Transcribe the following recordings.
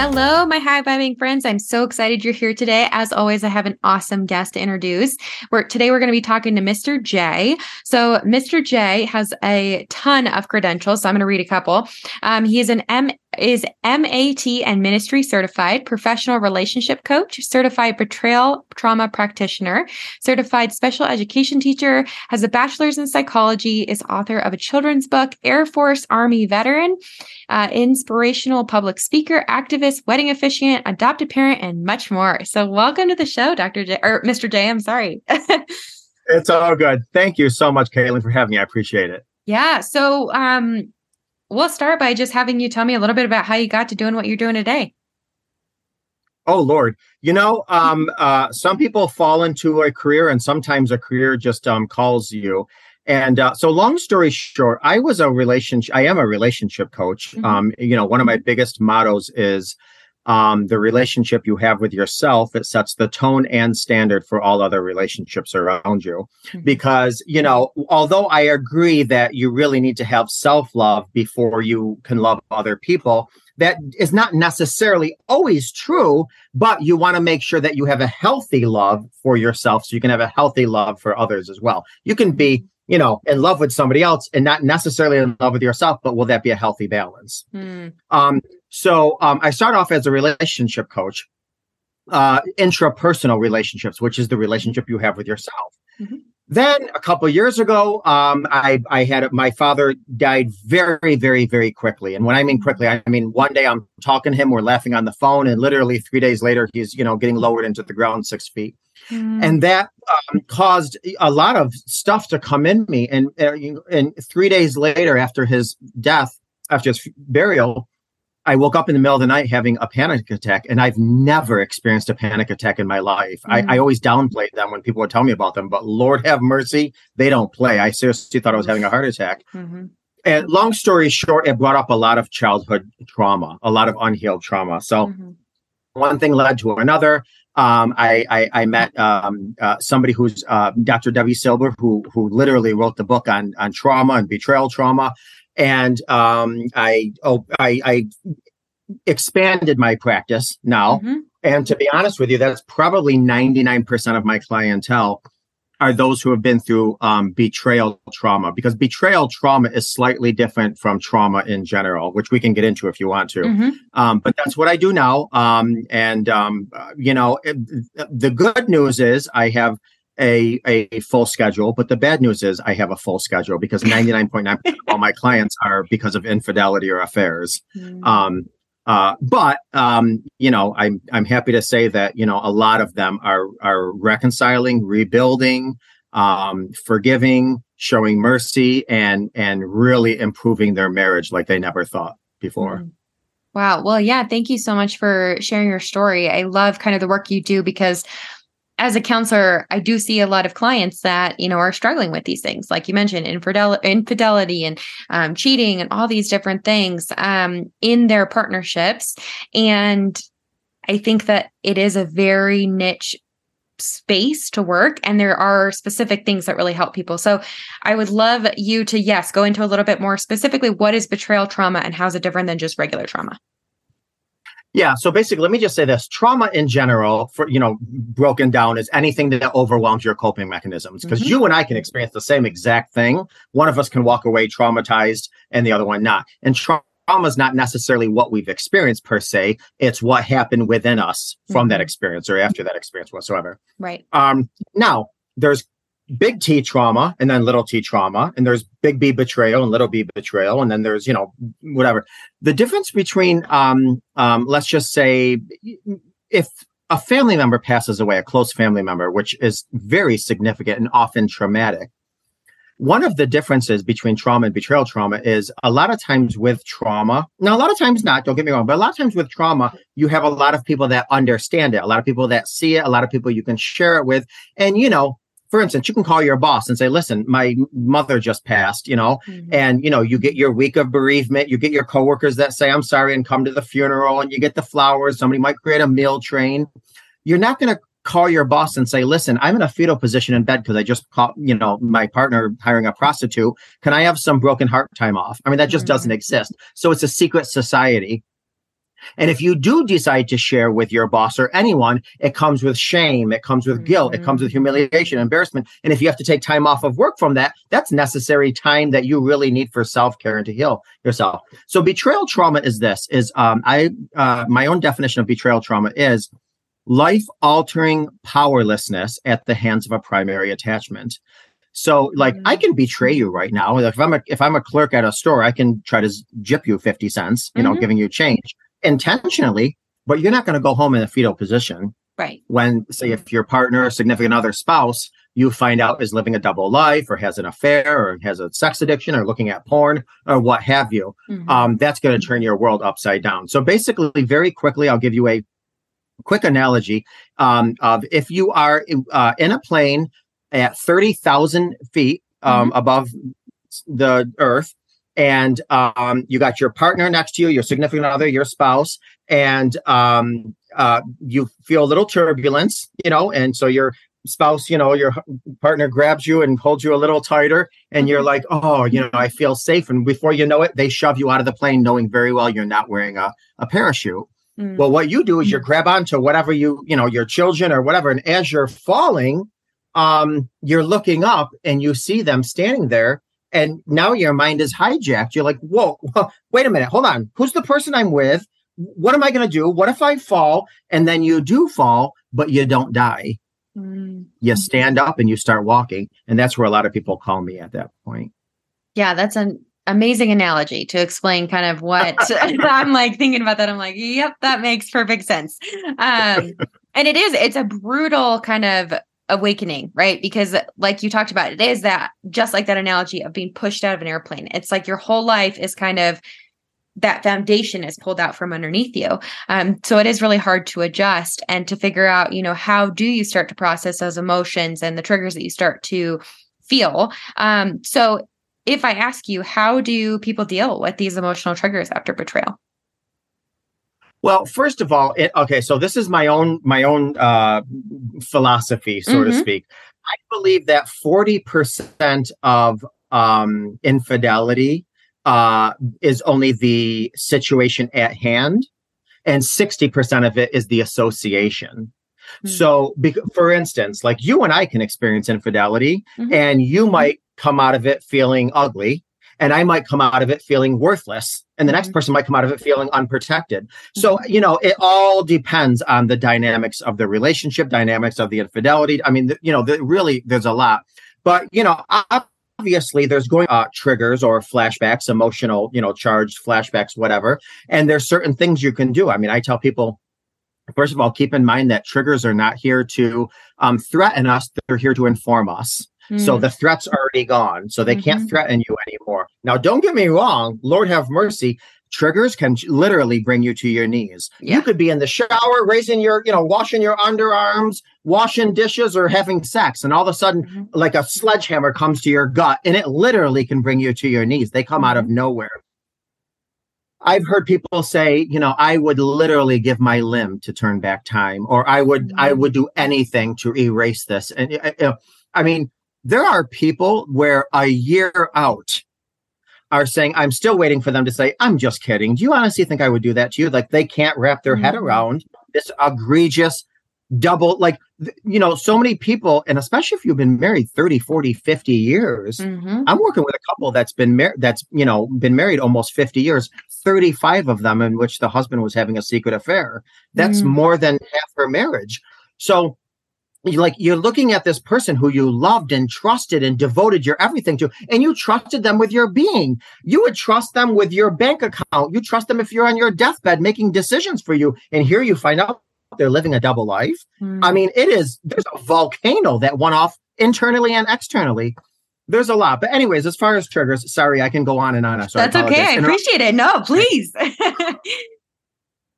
Hello, my high vibing friends. I'm so excited you're here today. As always, I have an awesome guest to introduce. We're, today we're going to be talking to Mr. Jay. So Mr. Jay has a ton of credentials. So I'm going to read a couple. Um, he is an M is MAT and ministry certified, professional relationship coach, certified betrayal trauma practitioner, certified special education teacher, has a bachelor's in psychology, is author of a children's book, Air Force Army veteran, uh, inspirational public speaker, activist, wedding officiant, adopted parent, and much more. So welcome to the show, Dr. Jay or Mr. Jay. I'm sorry. it's all good. Thank you so much, Caitlyn, for having me. I appreciate it. Yeah. So um we'll start by just having you tell me a little bit about how you got to doing what you're doing today. Oh Lord, you know, um, uh, some people fall into a career, and sometimes a career just um, calls you. And uh, so, long story short, I was a relationship. I am a relationship coach. Mm-hmm. Um, you know, one of my biggest mottos is um, the relationship you have with yourself it sets the tone and standard for all other relationships around you mm-hmm. because you know although i agree that you really need to have self-love before you can love other people that is not necessarily always true but you want to make sure that you have a healthy love for yourself so you can have a healthy love for others as well you can be you know in love with somebody else and not necessarily in love with yourself but will that be a healthy balance mm. um so um, I start off as a relationship coach, uh, intrapersonal relationships, which is the relationship you have with yourself. Mm-hmm. Then a couple years ago, um, I, I had my father died very, very, very quickly. And when I mean quickly, I mean one day I'm talking to him, we're laughing on the phone, and literally three days later, he's you know getting lowered into the ground six feet. Mm. And that um, caused a lot of stuff to come in me. And uh, and three days later, after his death, after his burial, I woke up in the middle of the night having a panic attack, and I've never experienced a panic attack in my life. Mm-hmm. I, I, mm. always downplayed them when people would tell me about them, but Lord have mercy, they don't play. I seriously thought I was having a heart attack. Mm-hmm. And long story short, it brought up a lot of childhood trauma, a lot of unhealed trauma. So mm-hmm. one thing led to another. Um, I, I, I, met um, uh, somebody who's uh, Dr. Debi Silber, who who literally wrote the book on on trauma and betrayal trauma and um, I oh I, I expanded my practice now. Mm-hmm. And to be honest with you, that's probably 99% of my clientele are those who have been through um, betrayal trauma because betrayal trauma is slightly different from trauma in general, which we can get into if you want to. Mm-hmm. Um, but that's what I do now. Um, and, um, you know, it, the good news is I have a, a full schedule, but the bad news is I have a full schedule because 99.9% of all my clients are because of infidelity or affairs. Mm. Uh, but um, you know, I'm I'm happy to say that you know a lot of them are are reconciling, rebuilding, um, forgiving, showing mercy, and and really improving their marriage like they never thought before. Mm. Wow. Well, yeah. Thank you so much for sharing your story. I love kind of the work you do because as a counselor, I do see a lot of clients that you know are struggling with these things, like you mentioned, infidel- infidelity and um, cheating and all these different things um, in their partnerships. And I think that it is a very niche space to work and there are specific things that really help people so i would love you to yes go into a little bit more specifically what is betrayal trauma and how is it different than just regular trauma yeah. So basically, let me just say this: trauma in general, for you know, broken down is anything that overwhelms your coping mechanisms. Because mm-hmm. you and I can experience the same exact thing. One of us can walk away traumatized, and the other one not. And trauma is not necessarily what we've experienced per se; it's what happened within us from mm-hmm. that experience or after that experience whatsoever. Right. Um. Now, there's big T trauma and then little t trauma, and there's big B betrayal and little b betrayal, and then there's you know whatever. The difference between um, um, let's just say if a family member passes away, a close family member, which is very significant and often traumatic, one of the differences between trauma and betrayal trauma is a lot of times with trauma now a lot of times not don't get me wrong but a lot of times with trauma you have a lot of people that understand it a lot of people that see it a lot of people you can share it with and you know for instance, you can call your boss and say, listen, my mother just passed, you know, mm-hmm. and, you know, you get your week of bereavement, you get your coworkers that say, I'm sorry, and come to the funeral, and you get the flowers. Somebody might create a meal train. You're not going to call your boss and say, listen, I'm in a fetal position in bed because I just caught, you know, my partner hiring a prostitute. Can I have some broken heart time off? I mean, that just mm-hmm. doesn't exist. So it's a secret society. And if you do decide to share with your boss or anyone, it comes with shame, it comes with mm-hmm. guilt, it comes with mm-hmm. humiliation, embarrassment. And if you have to take time off of work from that, that's necessary time that you really need for self-care and to heal yourself. So betrayal trauma is this is um I uh my own definition of betrayal trauma is life altering powerlessness at the hands of a primary attachment. So like mm-hmm. I can betray you right now. Like if I'm a if I'm a clerk at a store, I can try to jip you 50 cents, you mm-hmm. know, giving you change intentionally, but you're not going to go home in a fetal position. Right. When, say, if your partner, significant other, spouse, you find out is living a double life or has an affair or has a sex addiction or looking at porn or what have you, mm-hmm. um, that's going to turn your world upside down. So basically, very quickly, I'll give you a quick analogy um, of if you are uh, in a plane at 30,000 feet um, mm-hmm. above the earth and um, you got your partner next to you, your significant other, your spouse, and um, uh, you feel a little turbulence, you know, and so your spouse, you know, your partner grabs you and holds you a little tighter, and you're mm-hmm. like, oh, you know, I feel safe. And before you know it, they shove you out of the plane, knowing very well you're not wearing a, a parachute. Mm. Well, what you do is you grab onto whatever you, you know, your children or whatever, and as you're falling, um, you're looking up and you see them standing there and now your mind is hijacked. You're like, whoa, wait a minute, hold on. Who's the person I'm with? What am I going to do? What if I fall? And then you do fall, but you don't die. Mm-hmm. You stand up and you start walking. And that's where a lot of people call me at that point. Yeah, that's an amazing analogy to explain kind of what I'm like thinking about that. I'm like, yep, that makes perfect sense. Um, and it is, it's a brutal kind of awakening, right? Because like you talked about, it is that just like that analogy of being pushed out of an airplane. It's like your whole life is kind of that foundation is pulled out from underneath you. Um, so it is really hard to adjust and to figure out, you know, how do you start to process those emotions and the triggers that you start to feel. Um, so if I ask you, how do people deal with these emotional triggers after betrayal? Well, first of all, it, okay, so this is my own my own uh, philosophy, so mm-hmm. to speak. I believe that forty percent of um, infidelity uh, is only the situation at hand, and sixty percent of it is the association. Mm-hmm. So, be- for instance, like you and I can experience infidelity, mm-hmm. and you might come out of it feeling ugly, and I might come out of it feeling worthless and the next mm-hmm. person might come out of it feeling unprotected. So, mm-hmm. you know, it all depends on the dynamics of the relationship, dynamics of the infidelity. I mean, you know, the, really there's a lot. But, you know, obviously there's going uh, triggers or flashbacks, emotional, you know, charged flashbacks, whatever. And there's certain things you can do. I mean, I tell people First of all, keep in mind that triggers are not here to um, threaten us; they're here to inform us. So mm. the threat's already gone. So they mm-hmm. can't threaten you anymore. Now, don't get me wrong. Lord have mercy. Triggers can literally bring you to your knees. Yeah. You could be in the shower, raising your, you know, washing your underarms, washing dishes, or having sex. And all of a sudden, mm-hmm. like a sledgehammer comes to your gut and it literally can bring you to your knees. They come mm-hmm. out of mm-hmm. nowhere. I've heard people say, you know, I would literally give my limb to turn back time, or I would, I mm-hmm. would do anything to erase this. And uh, I mean, there are people where a year out are saying, I'm still waiting for them to say, I'm just kidding. Do you honestly think I would do that to you? Like they can't wrap their mm-hmm. head around this egregious double, like, you know, so many people, and especially if you've been married 30, 40, 50 years. Mm-hmm. I'm working with a couple that's been married, that's, you know, been married almost 50 years, 35 of them in which the husband was having a secret affair. That's mm-hmm. more than half her marriage. So like you're looking at this person who you loved and trusted and devoted your everything to and you trusted them with your being you would trust them with your bank account you trust them if you're on your deathbed making decisions for you and here you find out they're living a double life mm. i mean it is there's a volcano that went off internally and externally there's a lot. But anyways, as far as triggers, sorry, I can go on and on. So That's I okay. I appreciate it. No, please.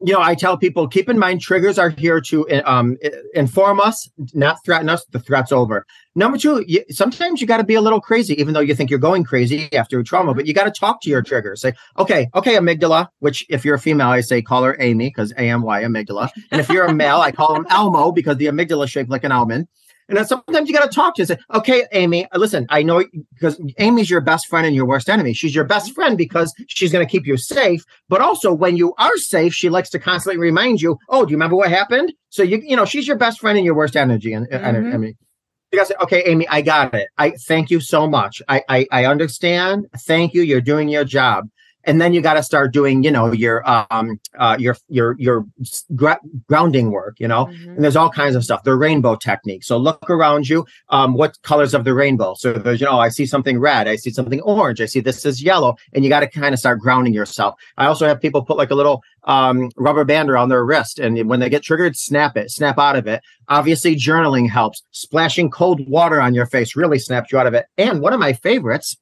you know, I tell people keep in mind triggers are here to um, inform us, not threaten us. The threat's over. Number two, you, sometimes you got to be a little crazy, even though you think you're going crazy after a trauma, but you got to talk to your trigger. Say, okay, okay, amygdala, which if you're a female, I say call her Amy because A M Y amygdala. And if you're a male, I call him Elmo because the amygdala is shaped like an almond. And then sometimes you got to talk to. Say, okay, Amy, listen, I know because Amy's your best friend and your worst enemy. She's your best friend because she's going to keep you safe. But also, when you are safe, she likes to constantly remind you, oh, do you remember what happened? So you, you know, she's your best friend and your worst energy. And mm-hmm. I mean, you guys say, okay, Amy, I got it. I thank you so much. I, I I understand. Thank you. You're doing your job and then you got to start doing you know your um uh your your your gra- grounding work you know? Mm-hmm. and there's all kinds of stuff the rainbow technique. So look around you um what colors of the rainbow? So there's you know i see something red i see something orange i see this is yellow and you got to kind of start grounding yourself. I also have people put like a little um rubber band around their wrist and when they get triggered snap it snap out of it. Obviously journaling helps. Splashing cold water on your face really snaps you out of it. And one of my favorites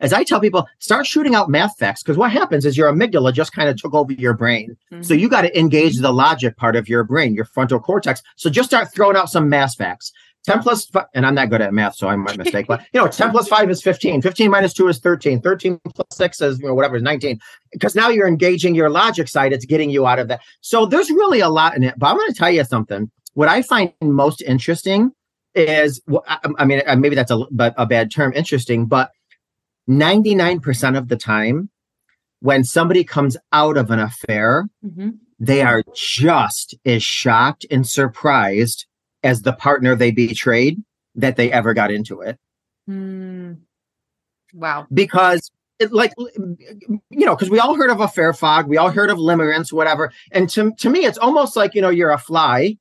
as I tell people, start shooting out math facts because what happens is your amygdala just kind of took over your brain. Mm-hmm. So you got to engage the logic part of your brain, your frontal cortex. So just start throwing out some math facts. 10 plus, five, and I'm not good at math, so I might mistake, but you know, 10 plus 5 is 15. 15 minus 2 is 13. 13 plus 6 is you know, whatever is 19. Because now you're engaging your logic side, it's getting you out of that. So there's really a lot in it. But I'm going to tell you something. What I find most interesting is, I mean, maybe that's a, but a bad term, interesting, but 99% of the time, when somebody comes out of an affair, mm-hmm. they are just as shocked and surprised as the partner they betrayed that they ever got into it. Mm. Wow. Because it, like you know because we all heard of affair fog we all heard of limerence whatever and to, to me it's almost like you know you're a fly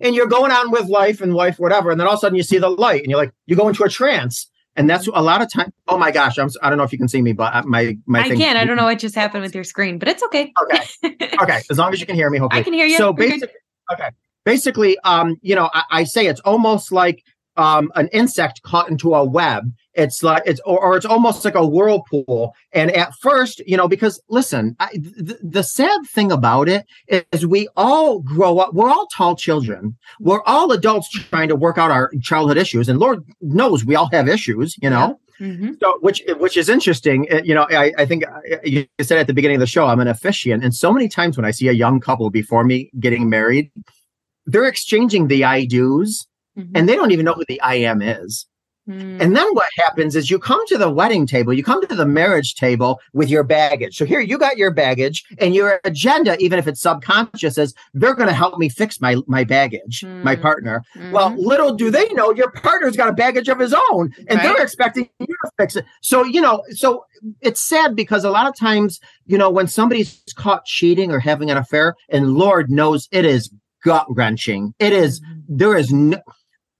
and you're going on with life and life whatever and then all of a sudden you see the light and you're like you go into a trance and that's a lot of time. Oh my gosh, I'm. I don't know if you can see me, but uh, my my. I can. I don't know what just happened with your screen, but it's okay. Okay. okay. As long as you can hear me, hopefully. I can hear you. So basically, okay. Basically, um, you know, I, I say it's almost like um, an insect caught into a web. It's like it's or, or, it's almost like a whirlpool. And at first, you know, because listen, I, th- the sad thing about it is we all grow up. We're all tall children. We're all adults trying to work out our childhood issues, and Lord knows we all have issues. You know. Yeah. Mm-hmm. So, which which is interesting, uh, you know. I, I think uh, you said at the beginning of the show, I'm an officiant, and so many times when I see a young couple before me getting married, they're exchanging the I do's mm-hmm. and they don't even know who the I am is. Mm. And then what happens is you come to the wedding table, you come to the marriage table with your baggage. So here you got your baggage and your agenda, even if it's subconscious, is they're going to help me fix my my baggage, mm. my partner. Mm-hmm. Well, little do they know your partner's got a baggage of his own and right. they're expecting you to fix it. So, you know, so it's sad because a lot of times, you know, when somebody's caught cheating or having an affair, and Lord knows it is gut wrenching. It is, there is no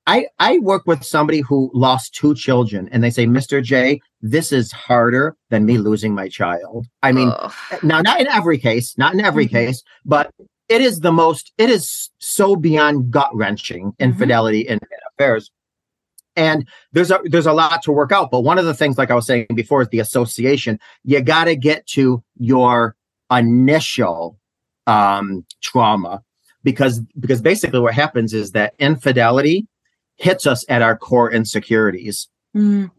I, I work with somebody who lost two children and they say, Mr. Jay, this is harder than me losing my child. I mean, Ugh. now, not in every case, not in every mm-hmm. case, but it is the most, it is so beyond gut wrenching infidelity mm-hmm. in, in affairs. And there's a there's a lot to work out. But one of the things, like I was saying before, is the association. You got to get to your initial um, trauma because because basically what happens is that infidelity hits us at our core insecurities. Mm.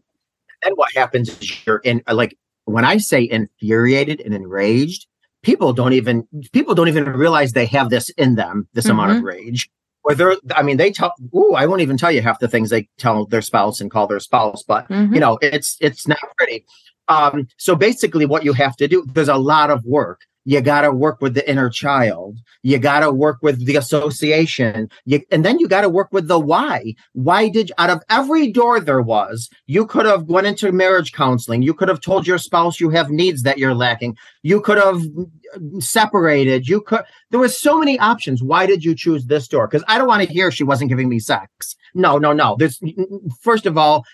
And what happens is you're in like when I say infuriated and enraged, people don't even people don't even realize they have this in them, this mm-hmm. amount of mm-hmm. rage. Or they're I mean, they tell ooh, I won't even tell you half the things they tell their spouse and call their spouse, but mm-hmm. you know, it's it's not pretty. Um, so basically what you have to do, there's a lot of work you got to work with the inner child. You got to work with the association. You, and then you got to work with the why. Why did out of every door there was you could have went into marriage counseling. You could have told your spouse you have needs that you're lacking. You could have separated. You could there was so many options. Why did you choose this door? Because i don't want to hear she wasn't giving me sex. No no no. There's first of all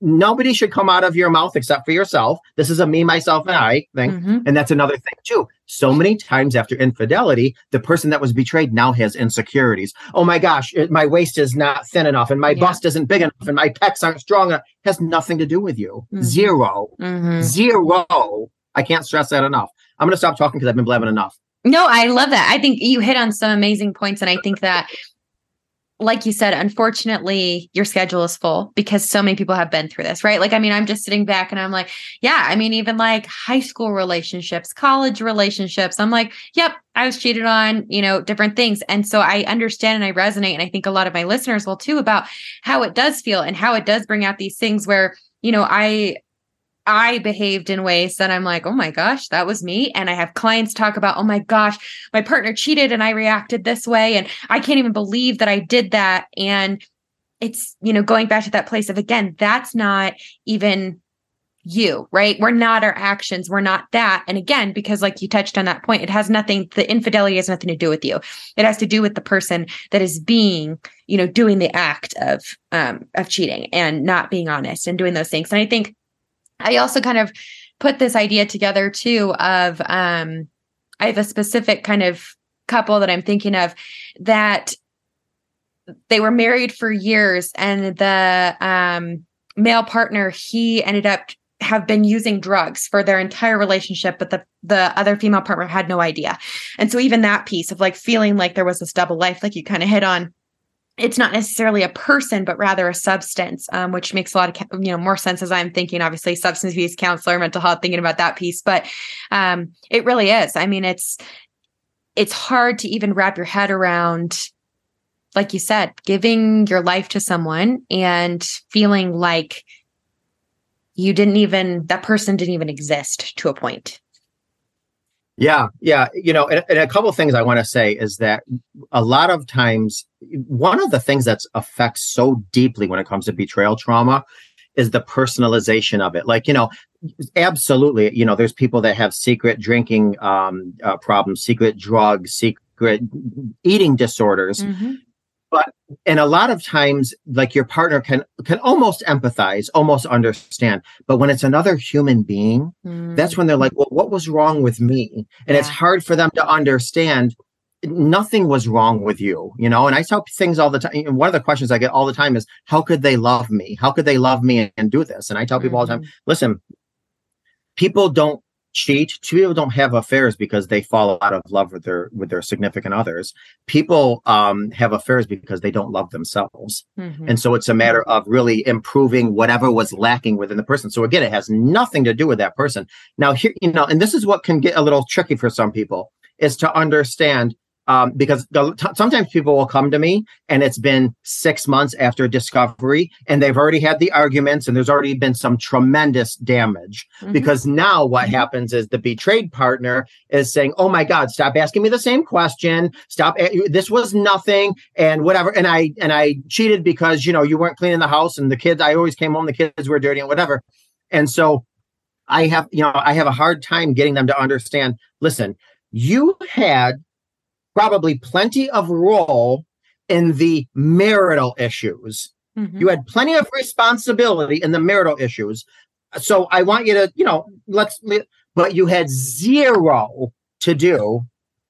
nobody should come out of your mouth except for yourself. This is a me, myself, and I thing. Mm-hmm. And that's another thing too. So many times after infidelity, the person that was betrayed now has insecurities. Oh my gosh, it, my waist is not thin enough and my yeah. bust isn't big enough and my pecs aren't strong enough. It has nothing to do with you. Mm-hmm. Zero. Mm-hmm. Zero. I can't stress that enough. I'm going to stop talking because I've been blabbing enough. No, I love that. I think you hit on some amazing points. And I think that like you said, unfortunately, your schedule is full because so many people have been through this, right? Like, I mean, I'm just sitting back and I'm like, yeah, I mean, even like high school relationships, college relationships, I'm like, yep, I was cheated on, you know, different things. And so I understand and I resonate. And I think a lot of my listeners will too about how it does feel and how it does bring out these things where, you know, I I behaved in ways that I'm like, oh my gosh, that was me. And I have clients talk about, oh my gosh, my partner cheated and I reacted this way. And I can't even believe that I did that. And it's, you know, going back to that place of, again, that's not even you, right? We're not our actions. We're not that. And again, because like you touched on that point, it has nothing, the infidelity has nothing to do with you. It has to do with the person that is being, you know, doing the act of, um, of cheating and not being honest and doing those things. And I think, I also kind of put this idea together too of um, I have a specific kind of couple that I'm thinking of that they were married for years and the um, male partner he ended up have been using drugs for their entire relationship but the the other female partner had no idea. And so even that piece of like feeling like there was this double life like you kind of hit on it's not necessarily a person, but rather a substance, um, which makes a lot of you know more sense as I'm thinking. Obviously, substance abuse counselor, mental health, thinking about that piece, but um, it really is. I mean, it's it's hard to even wrap your head around, like you said, giving your life to someone and feeling like you didn't even that person didn't even exist to a point. Yeah, yeah. You know, and, and a couple things I want to say is that a lot of times, one of the things that affects so deeply when it comes to betrayal trauma is the personalization of it. Like, you know, absolutely, you know, there's people that have secret drinking um, uh, problems, secret drugs, secret eating disorders. Mm-hmm but and a lot of times like your partner can can almost empathize almost understand but when it's another human being mm. that's when they're like well what was wrong with me and yeah. it's hard for them to understand nothing was wrong with you you know and i tell things all the time and one of the questions i get all the time is how could they love me how could they love me and do this and i tell people all the time mm-hmm. listen people don't cheat. Two People don't have affairs because they fall out of love with their with their significant others. People um, have affairs because they don't love themselves, mm-hmm. and so it's a matter of really improving whatever was lacking within the person. So again, it has nothing to do with that person. Now here, you know, and this is what can get a little tricky for some people is to understand um, because the, t- sometimes people will come to me and it's been six months after discovery and they've already had the arguments and there's already been some tremendous damage mm-hmm. because now what mm-hmm. happens is the betrayed partner is saying oh my god stop asking me the same question stop this was nothing and whatever and i and i cheated because you know you weren't cleaning the house and the kids i always came home the kids were dirty and whatever and so i have you know i have a hard time getting them to understand listen you had probably plenty of role in the marital issues. Mm-hmm. You had plenty of responsibility in the marital issues. So I want you to, you know, let's, but you had zero to do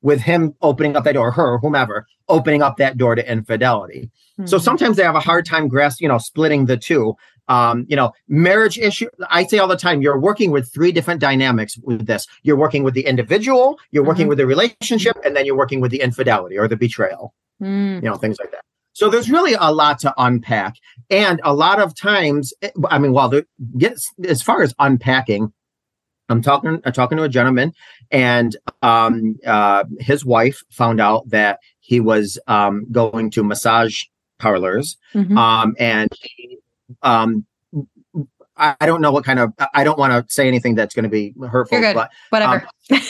with him opening up that door, her, whomever, opening up that door to infidelity. Mm-hmm. So sometimes they have a hard time grasping, you know, splitting the two. Um, you know, marriage issue. I say all the time, you're working with three different dynamics with this. You're working with the individual, you're working mm-hmm. with the relationship, and then you're working with the infidelity or the betrayal. Mm. You know, things like that. So there's really a lot to unpack, and a lot of times, I mean, while well, get as far as unpacking, I'm talking I'm talking to a gentleman, and um, uh, his wife found out that he was um, going to massage parlors, mm-hmm. um, and he um, I, I don't know what kind of. I don't want to say anything that's going to be hurtful. But whatever. Um,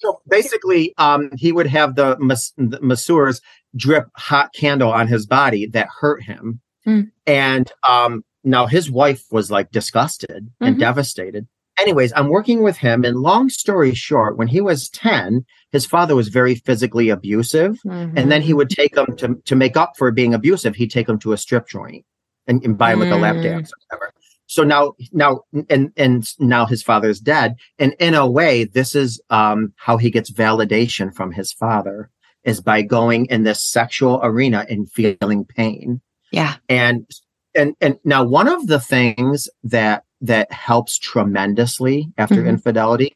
so basically, um, he would have the, mas- the masseurs drip hot candle on his body that hurt him, mm. and um, now his wife was like disgusted mm-hmm. and devastated. Anyways, I'm working with him, and long story short, when he was ten, his father was very physically abusive, mm-hmm. and then he would take him to to make up for being abusive. He'd take him to a strip joint and, and buy him like a lap mm. dance or whatever. so now now and and now his father's dead and in a way this is um how he gets validation from his father is by going in this sexual arena and feeling pain yeah and and and now one of the things that that helps tremendously after mm-hmm. infidelity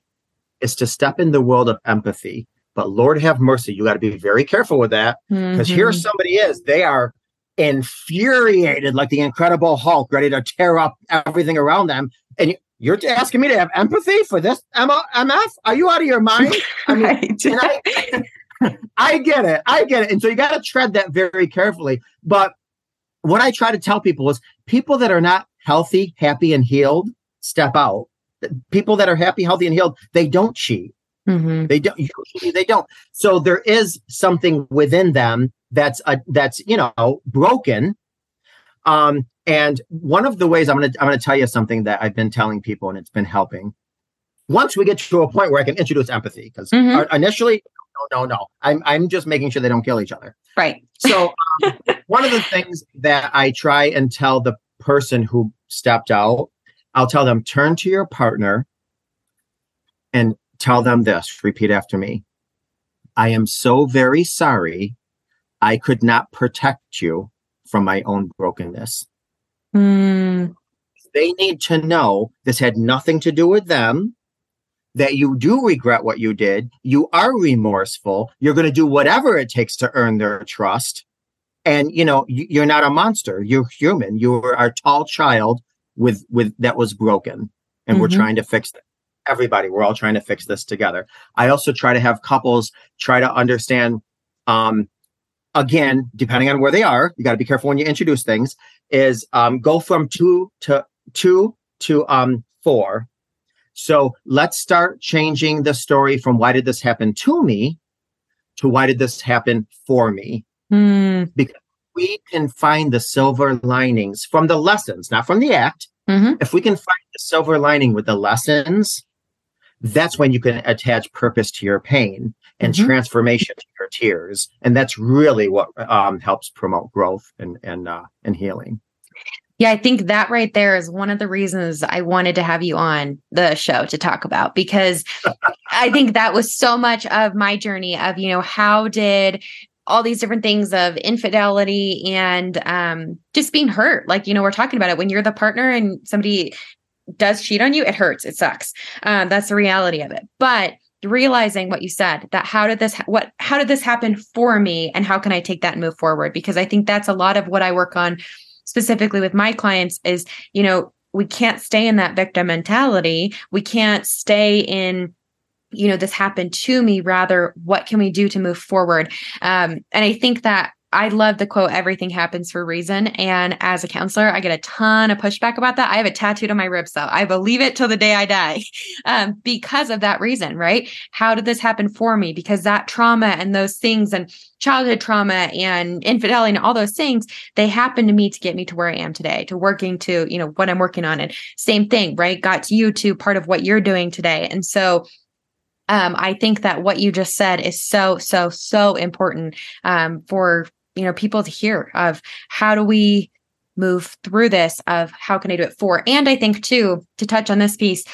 is to step in the world of empathy but lord have mercy you got to be very careful with that because mm-hmm. here somebody is they are infuriated like the Incredible Hulk, ready to tear up everything around them. And you're asking me to have empathy for this MF? Are you out of your mind? I mean, I, I get it. I get it. And so you got to tread that very carefully. But what I try to tell people is people that are not healthy, happy, and healed step out. People that are happy, healthy, and healed, they don't cheat. Mm-hmm. They don't usually they don't. So there is something within them that's a that's you know broken. Um, and one of the ways I'm gonna I'm gonna tell you something that I've been telling people and it's been helping. Once we get to a point where I can introduce empathy, because mm-hmm. initially, no, no, no, I'm I'm just making sure they don't kill each other. Right. So um, one of the things that I try and tell the person who stepped out, I'll tell them turn to your partner and tell them this. Repeat after me. I am so very sorry I could not protect you from my own brokenness. Mm. They need to know this had nothing to do with them, that you do regret what you did. You are remorseful. You're going to do whatever it takes to earn their trust. And, you know, you're not a monster. You're human. You are a tall child with, with that was broken and mm-hmm. we're trying to fix it. Everybody, we're all trying to fix this together. I also try to have couples try to understand um, again, depending on where they are, you got to be careful when you introduce things, is um, go from two to two to um, four. So let's start changing the story from why did this happen to me to why did this happen for me? Mm. Because we can find the silver linings from the lessons, not from the act. Mm-hmm. If we can find the silver lining with the lessons, that's when you can attach purpose to your pain and mm-hmm. transformation to your tears and that's really what um, helps promote growth and and uh, and healing yeah, I think that right there is one of the reasons I wanted to have you on the show to talk about because I think that was so much of my journey of, you know, how did all these different things of infidelity and um, just being hurt. Like, you know, we're talking about it when you're the partner and somebody does cheat on you, it hurts. It sucks. Um, that's the reality of it. But realizing what you said that how did this what how did this happen for me and how can i take that and move forward because i think that's a lot of what i work on specifically with my clients is you know we can't stay in that victim mentality we can't stay in you know this happened to me rather what can we do to move forward um, and i think that I love the quote, everything happens for a reason. And as a counselor, I get a ton of pushback about that. I have it tattooed on my ribs, though. I believe it till the day I die um, because of that reason, right? How did this happen for me? Because that trauma and those things and childhood trauma and infidelity and all those things, they happened to me to get me to where I am today, to working to, you know, what I'm working on. And same thing, right? Got you to part of what you're doing today. And so um, I think that what you just said is so, so, so important um, for you know people to hear of how do we move through this of how can i do it for? And i think too to touch on this piece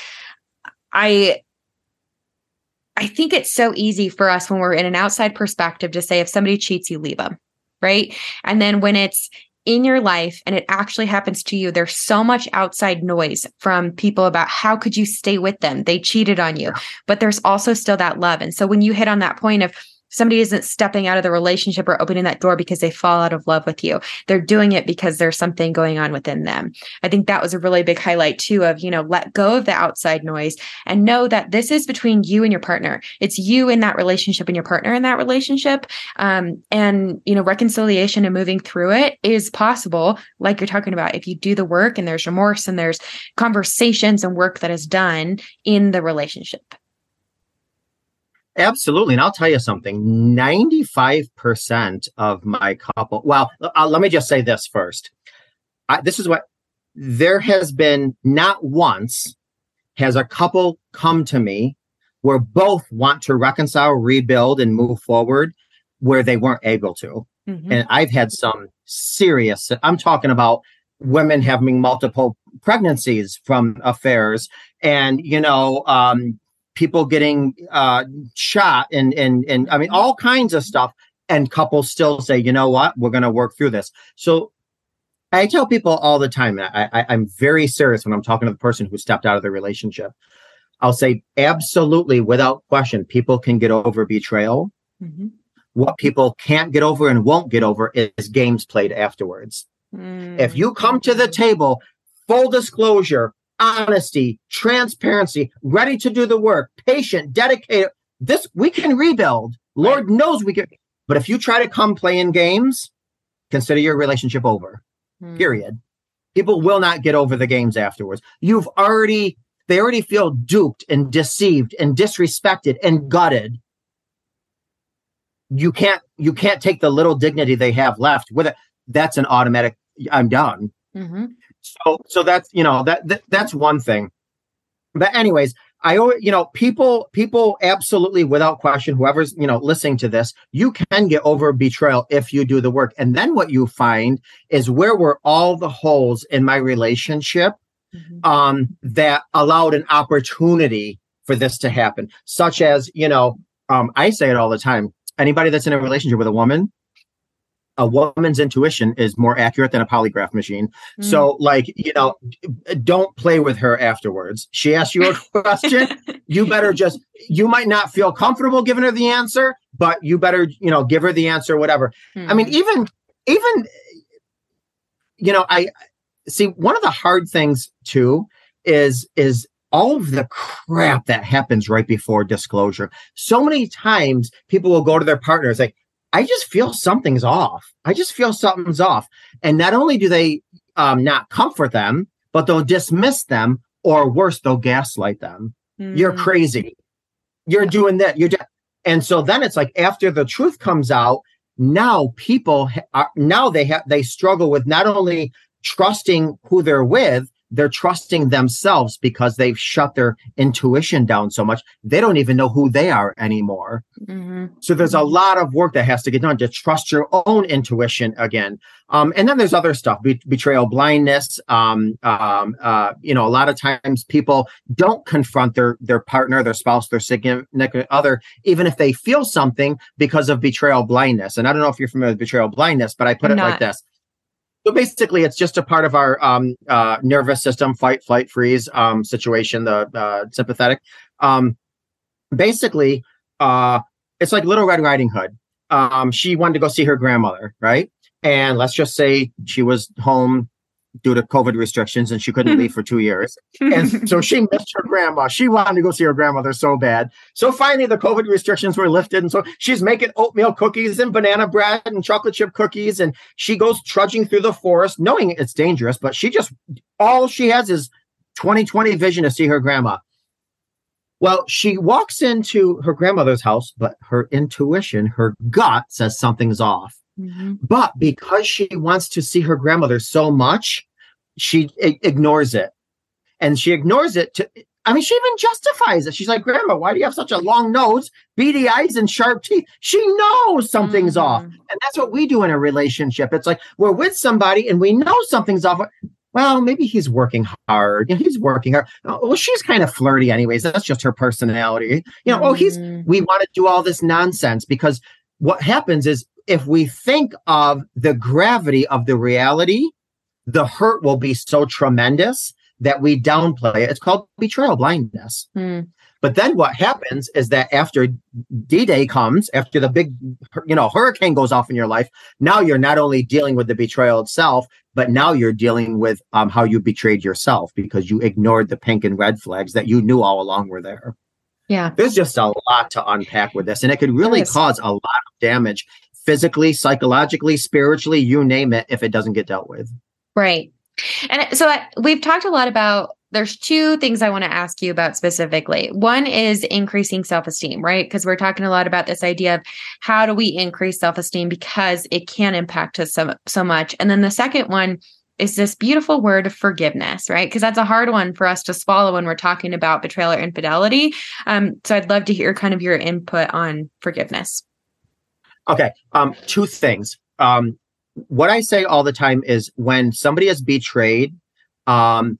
i i think it's so easy for us when we're in an outside perspective to say if somebody cheats you leave them right? And then when it's in your life and it actually happens to you there's so much outside noise from people about how could you stay with them? They cheated on you. But there's also still that love. And so when you hit on that point of somebody isn't stepping out of the relationship or opening that door because they fall out of love with you. They're doing it because there's something going on within them. I think that was a really big highlight too of, you know, let go of the outside noise and know that this is between you and your partner. It's you in that relationship and your partner in that relationship. Um, and, you know, reconciliation and moving through it is possible, like you're talking about, if you do the work and there's remorse and there's conversations and work that is done in the relationship. Absolutely. And I'll tell you something 95% of my couple, well, uh, let me just say this first. I, this is what there has been not once has a couple come to me where both want to reconcile, rebuild, and move forward where they weren't able to. Mm-hmm. And I've had some serious, I'm talking about women having multiple pregnancies from affairs and you know um, people getting uh, shot and and and I mean all kinds of stuff. And couples still say, you know what, we're going to work through this. So I tell people all the time, I, I, I'm very serious when I'm talking to the person who stepped out of the relationship. I'll say, absolutely, without question, people can get over betrayal. Mm-hmm. What people can't get over and won't get over is games played afterwards. Mm-hmm. If you come to the table, full disclosure, honesty, transparency, ready to do the work, patient, dedicated. This we can rebuild. Lord right. knows we can. But if you try to come playing games, consider your relationship over. Hmm. Period. People will not get over the games afterwards. You've already they already feel duped and deceived and disrespected and gutted. You can't you can't take the little dignity they have left with it. That's an automatic. I'm done. Mm-hmm. So so that's you know that, that that's one thing. But anyways, I you know people people absolutely without question whoever's you know listening to this you can get over betrayal if you do the work and then what you find is where were all the holes in my relationship mm-hmm. um that allowed an opportunity for this to happen such as you know um I say it all the time anybody that's in a relationship with a woman a woman's intuition is more accurate than a polygraph machine. Mm. So, like, you know, don't play with her afterwards. She asks you a question, you better just, you might not feel comfortable giving her the answer, but you better, you know, give her the answer, whatever. Mm. I mean, hmm. even, even, you know, I see one of the hard things too is, is, all of the crap that happens right before disclosure. So many times people will go to their partners like, I just feel something's off. I just feel something's off. And not only do they um, not comfort them, but they'll dismiss them, or worse, they'll gaslight them. Mm. You're crazy. You're doing that. You're just, and so then it's like after the truth comes out, now people are now they have they struggle with not only trusting who they're with, they're trusting themselves because they've shut their intuition down so much they don't even know who they are anymore. Mm-hmm. so there's a lot of work that has to get done to trust your own intuition again. Um, and then there's other stuff be- betrayal blindness um, um, uh, you know a lot of times people don't confront their their partner their spouse their significant other even if they feel something because of betrayal blindness. And i don't know if you're familiar with betrayal blindness but i put it like this so basically, it's just a part of our um, uh, nervous system, fight, flight, freeze um, situation, the uh, sympathetic. Um, basically, uh, it's like Little Red Riding Hood. Um, she wanted to go see her grandmother, right? And let's just say she was home due to COVID restrictions and she couldn't hmm. leave for two years. And so she missed her grandma. She wanted to go see her grandmother so bad. So finally the COVID restrictions were lifted. And so she's making oatmeal cookies and banana bread and chocolate chip cookies. And she goes trudging through the forest knowing it's dangerous, but she just, all she has is 2020 vision to see her grandma. Well, she walks into her grandmother's house, but her intuition, her gut says something's off. Mm-hmm. But because she wants to see her grandmother so much, she I- ignores it. And she ignores it to, I mean, she even justifies it. She's like, Grandma, why do you have such a long nose, beady eyes, and sharp teeth? She knows something's mm-hmm. off. And that's what we do in a relationship. It's like we're with somebody and we know something's off. Well, maybe he's working hard. You know, he's working hard. Oh, well, she's kind of flirty, anyways. That's just her personality. You know, mm-hmm. oh, he's, mm-hmm. we want to do all this nonsense because what happens is if we think of the gravity of the reality, the hurt will be so tremendous that we downplay it. It's called betrayal blindness. Mm. But then what happens is that after D Day comes, after the big, you know, hurricane goes off in your life, now you're not only dealing with the betrayal itself, but now you're dealing with um, how you betrayed yourself because you ignored the pink and red flags that you knew all along were there. Yeah. There's just a lot to unpack with this, and it could really cause a lot of damage physically, psychologically, spiritually, you name it, if it doesn't get dealt with. Right. And so we've talked a lot about there's two things I want to ask you about specifically. One is increasing self esteem, right? Because we're talking a lot about this idea of how do we increase self esteem because it can impact us so, so much. And then the second one is this beautiful word of forgiveness, right? Because that's a hard one for us to swallow when we're talking about betrayal or infidelity. Um, so I'd love to hear kind of your input on forgiveness. Okay. Um, two things. Um, what I say all the time is when somebody is betrayed, um,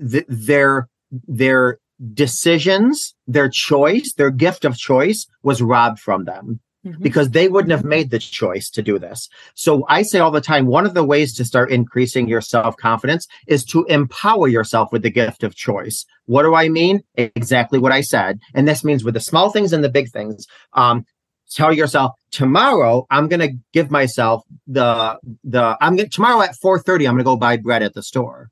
th- their their decisions, their choice, their gift of choice was robbed from them mm-hmm. because they wouldn't have made the choice to do this. So I say all the time, one of the ways to start increasing your self confidence is to empower yourself with the gift of choice. What do I mean? Exactly what I said. And this means with the small things and the big things. Um, tell yourself tomorrow i'm going to give myself the the i'm going tomorrow at 4:30 i'm going to go buy bread at the store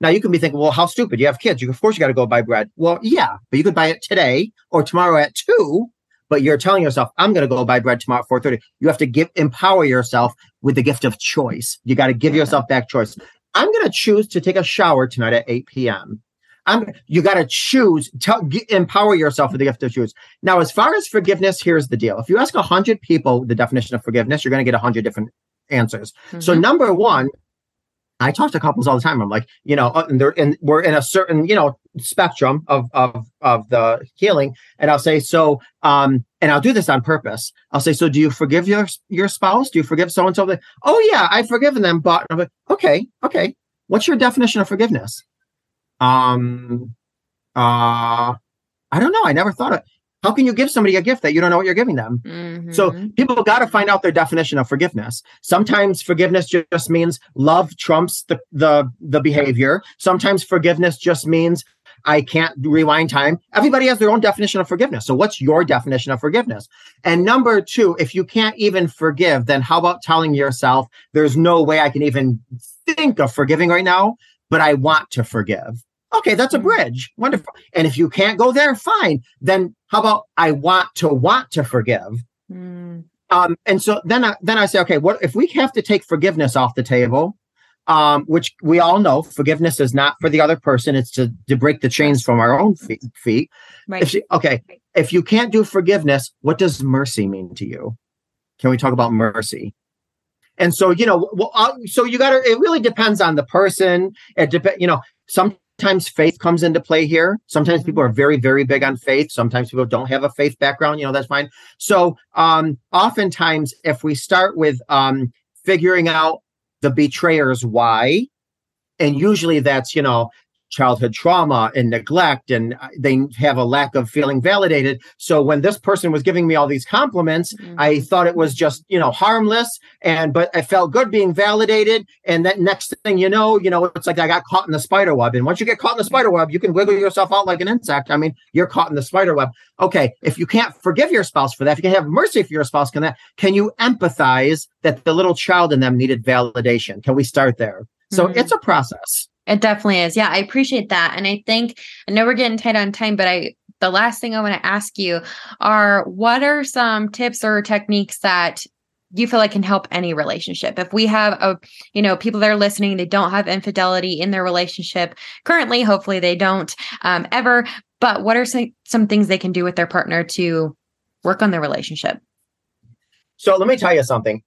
now you can be thinking well how stupid you have kids you of course you got to go buy bread well yeah but you could buy it today or tomorrow at 2 but you're telling yourself, I'm going to go buy bread tomorrow at 4:30. You have to give empower yourself with the gift of choice. You got to give yourself back choice. I'm going to choose to take a shower tonight at 8 p.m. I'm you got to choose, tell, empower yourself with the gift of choose. Now, as far as forgiveness, here's the deal. If you ask 100 people the definition of forgiveness, you're going to get 100 different answers. Mm-hmm. So, number one, I talk to couples all the time. I'm like, you know, uh, and they're and we're in a certain, you know, spectrum of of of the healing. And I'll say, so um, and I'll do this on purpose. I'll say, so do you forgive your your spouse? Do you forgive so and so? Oh yeah, I've forgiven them, but I'm like, okay, okay. What's your definition of forgiveness? Um uh I don't know. I never thought of how can you give somebody a gift that you don't know what you're giving them? Mm-hmm. So people got to find out their definition of forgiveness. Sometimes forgiveness just means love trumps the, the, the behavior. Sometimes forgiveness just means I can't rewind time. Everybody has their own definition of forgiveness. So what's your definition of forgiveness? And number two, if you can't even forgive, then how about telling yourself there's no way I can even think of forgiving right now, but I want to forgive. Okay, that's a mm. bridge. Wonderful. And if you can't go there, fine. Then how about I want to want to forgive? Mm. Um, and so then I, then I say, okay, what if we have to take forgiveness off the table? Um, which we all know forgiveness is not for the other person; it's to to break the chains from our own feet. feet. Right. If she, okay, if you can't do forgiveness, what does mercy mean to you? Can we talk about mercy? And so, you know, well, uh, so you got to. It really depends on the person. It depends. You know, some sometimes faith comes into play here. Sometimes people are very, very big on faith. Sometimes people don't have a faith background. You know, that's fine. So, um, oftentimes, if we start with um, figuring out the betrayer's why, and usually that's, you know, childhood trauma and neglect and uh, they have a lack of feeling validated. So when this person was giving me all these compliments mm-hmm. i thought it was just you know harmless and but i felt good being validated and that next thing you know you know it's like i got caught in the spider web and once you get caught in the spider web you can wiggle yourself out like an insect. I mean you're caught in the spider web. Okay if you can't forgive your spouse for that if you can have mercy for your spouse can that can you empathize that the little child in them needed validation? Can we start there? So mm-hmm. it's a process it definitely is. Yeah, I appreciate that. And I think I know we're getting tight on time, but I the last thing I want to ask you are what are some tips or techniques that you feel like can help any relationship if we have a you know people that are listening they don't have infidelity in their relationship currently hopefully they don't um, ever but what are some, some things they can do with their partner to work on their relationship so let me tell you something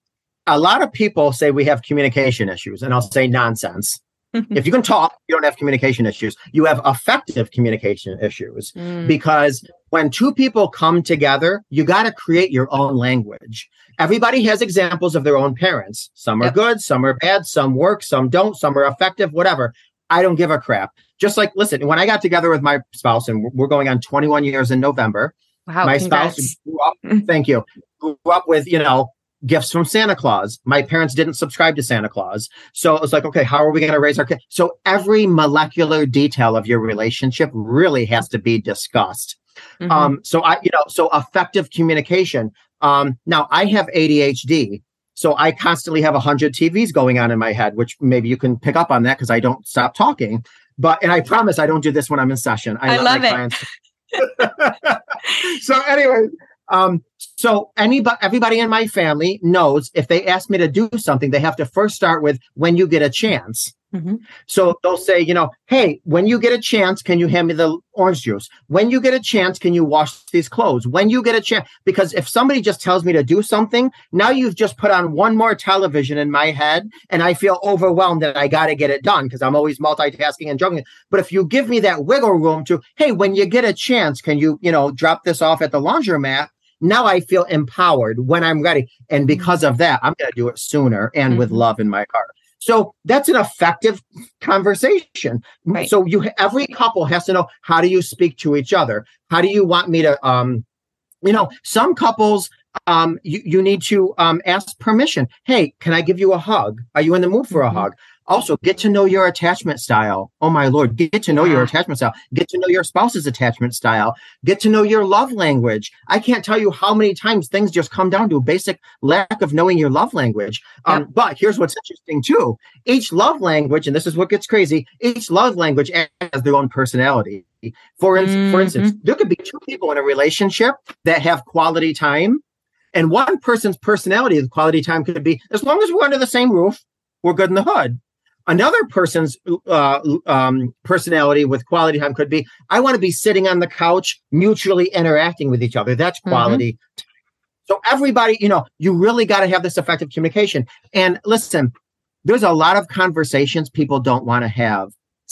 a lot of people say we have communication issues and i'll say nonsense if you can talk, you don't have communication issues. You have effective communication issues mm. because when two people come together, you got to create your own language. Everybody has examples of their own parents. Some are yep. good, some are bad, some work, some don't, some are effective, whatever. I don't give a crap. Just like, listen, when I got together with my spouse, and we're going on 21 years in November, wow, my congrats. spouse grew up, thank you, grew up with, you know, gifts from Santa Claus. My parents didn't subscribe to Santa Claus. So it was like, okay, how are we going to raise our kids? So every molecular detail of your relationship really has to be discussed. Mm-hmm. Um, so I, you know, so effective communication. Um, now I have ADHD. So I constantly have a hundred TVs going on in my head, which maybe you can pick up on that because I don't stop talking. But and I promise I don't do this when I'm in session. I, I love it. so anyway, um, so anybody, everybody in my family knows if they ask me to do something, they have to first start with when you get a chance. Mm-hmm. So they'll say, you know, hey, when you get a chance, can you hand me the orange juice? When you get a chance, can you wash these clothes? When you get a chance, because if somebody just tells me to do something, now you've just put on one more television in my head, and I feel overwhelmed that I got to get it done because I'm always multitasking and juggling. But if you give me that wiggle room to, hey, when you get a chance, can you, you know, drop this off at the laundromat? Now I feel empowered when I'm ready. And mm-hmm. because of that, I'm going to do it sooner and mm-hmm. with love in my heart. So that's an effective conversation. Right. So you every couple has to know how do you speak to each other? How do you want me to um you know, some couples um you, you need to um ask permission. Hey, can I give you a hug? Are you in the mood for a Mhm. hug? Also, get to know your attachment style. Oh my lord, get to know your attachment style. Get to know your spouse's attachment style. Get to know your love language. I can't tell you how many times things just come down to a basic lack of knowing your love language. Um, But here's what's interesting too: each love language, and this is what gets crazy. Each love language has their own personality. For instance, for instance, there could be two people in a relationship that have quality time, and one person's personality of quality time could be as long as we're under the same roof, we're good in the hood. Another person's uh, um, personality with quality time could be I want to be sitting on the couch, mutually interacting with each other. That's Mhm. quality. So everybody, you know, you really got to have this effective communication. And listen, there's a lot of conversations people don't want to have.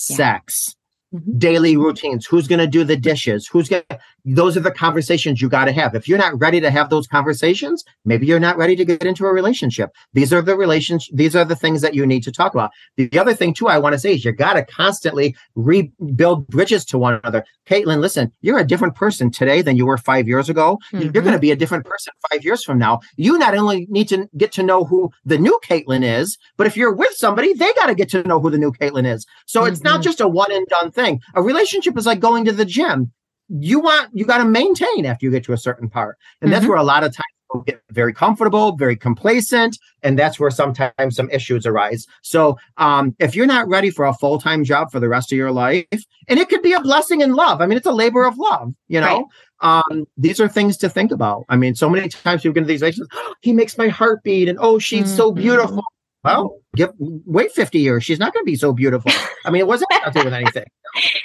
Yeah. Sex, Mhm. daily routines, who's going to do the dishes, who's going to those are the conversations you got to have. If you're not ready to have those conversations, maybe you're not ready to get into a relationship. These are the relations these are the things that you need to talk about. The other thing too I want to say is you got to constantly rebuild bridges to one another. Caitlyn, listen, you're a different person today than you were 5 years ago. You're Mhm. going to be a different person 5 years from now. You not only need to get to know who the new Caitlyn is, but if you're with somebody, they got to get to know who the new Caitlyn is. So it's not Mhm. just a one and done thing. A relationship is like going to the gym. You want you got to maintain after you get to a certain part. And that's Mhm. where a lot of times people get very comfortable, very complacent, and that's where sometimes some issues arise. So um, if you're not ready for a full-time job for the rest of your life, and it could be a blessing in love. I mean, it's a labor of love, you know. Um, these are things to think about. I mean, so many times people get into these relationships, he makes my heart beat, and oh, she's so Mhm. beautiful. Well, give wait 50 years. She's not going to be so beautiful. I mean, it wasn't to do with anything.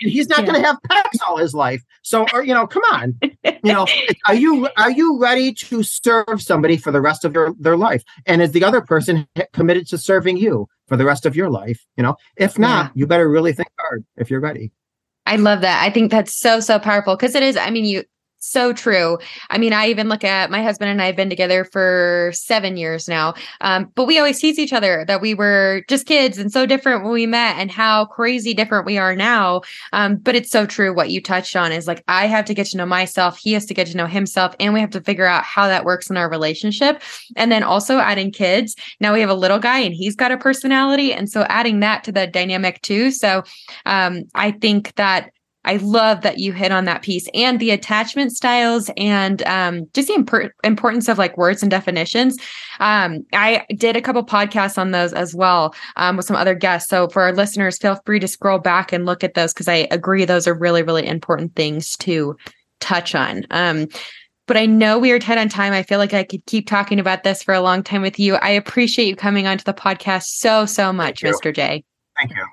And he's not Yeah. going to have pecs all his life. So, or, you know, come on. You know, are you are you ready to serve somebody for the rest of their, their life? And is the other person committed to serving you for the rest of your life? You know, if not, Yeah. you better really think hard if you're ready. I love that. I think that's so, so powerful because it is, I mean, you, so true. I mean, I even look at my husband and I have been together for seven years now. Um, but we always tease each other that we were just kids and so different when we met and how crazy different we are now. Um, but it's so true. What you touched on is like, I have to get to know myself. He has to get to know himself and we have to figure out how that works in our relationship. And then also adding kids. Now we have a little guy and he's got a personality. And so adding that to the dynamic too. So, um, I think that I love that you hit on that piece and the attachment styles and um, just the impor- importance of like words and definitions. Um, I did a couple podcasts on those as well um, with some other guests. So for our listeners, feel free to scroll back and look at those because I agree those are really, really important things to touch on. Um, but I know we are tight on time. I feel like I could keep talking about this for a long time with you. I appreciate you coming onto the podcast so, so much. Mr. Jay. Thank you.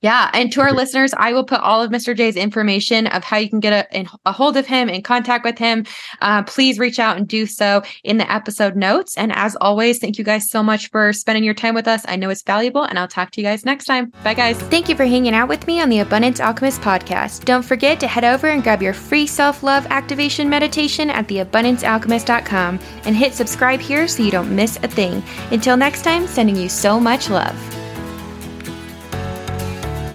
Yeah. And to our listeners, I will put all of Mr. Jay's information of how you can get a, a hold of him and contact with him. Uh, please reach out and do so in the episode notes. And as always, thank you guys so much for spending your time with us. I know it's valuable, and I'll talk to you guys next time. Bye, guys. Thank you for hanging out with me on the Abundance Alchemist podcast. Don't forget to head over and grab your free self love activation meditation at theabundancealchemist.com and hit subscribe here so you don't miss a thing. Until next time, sending you so much love.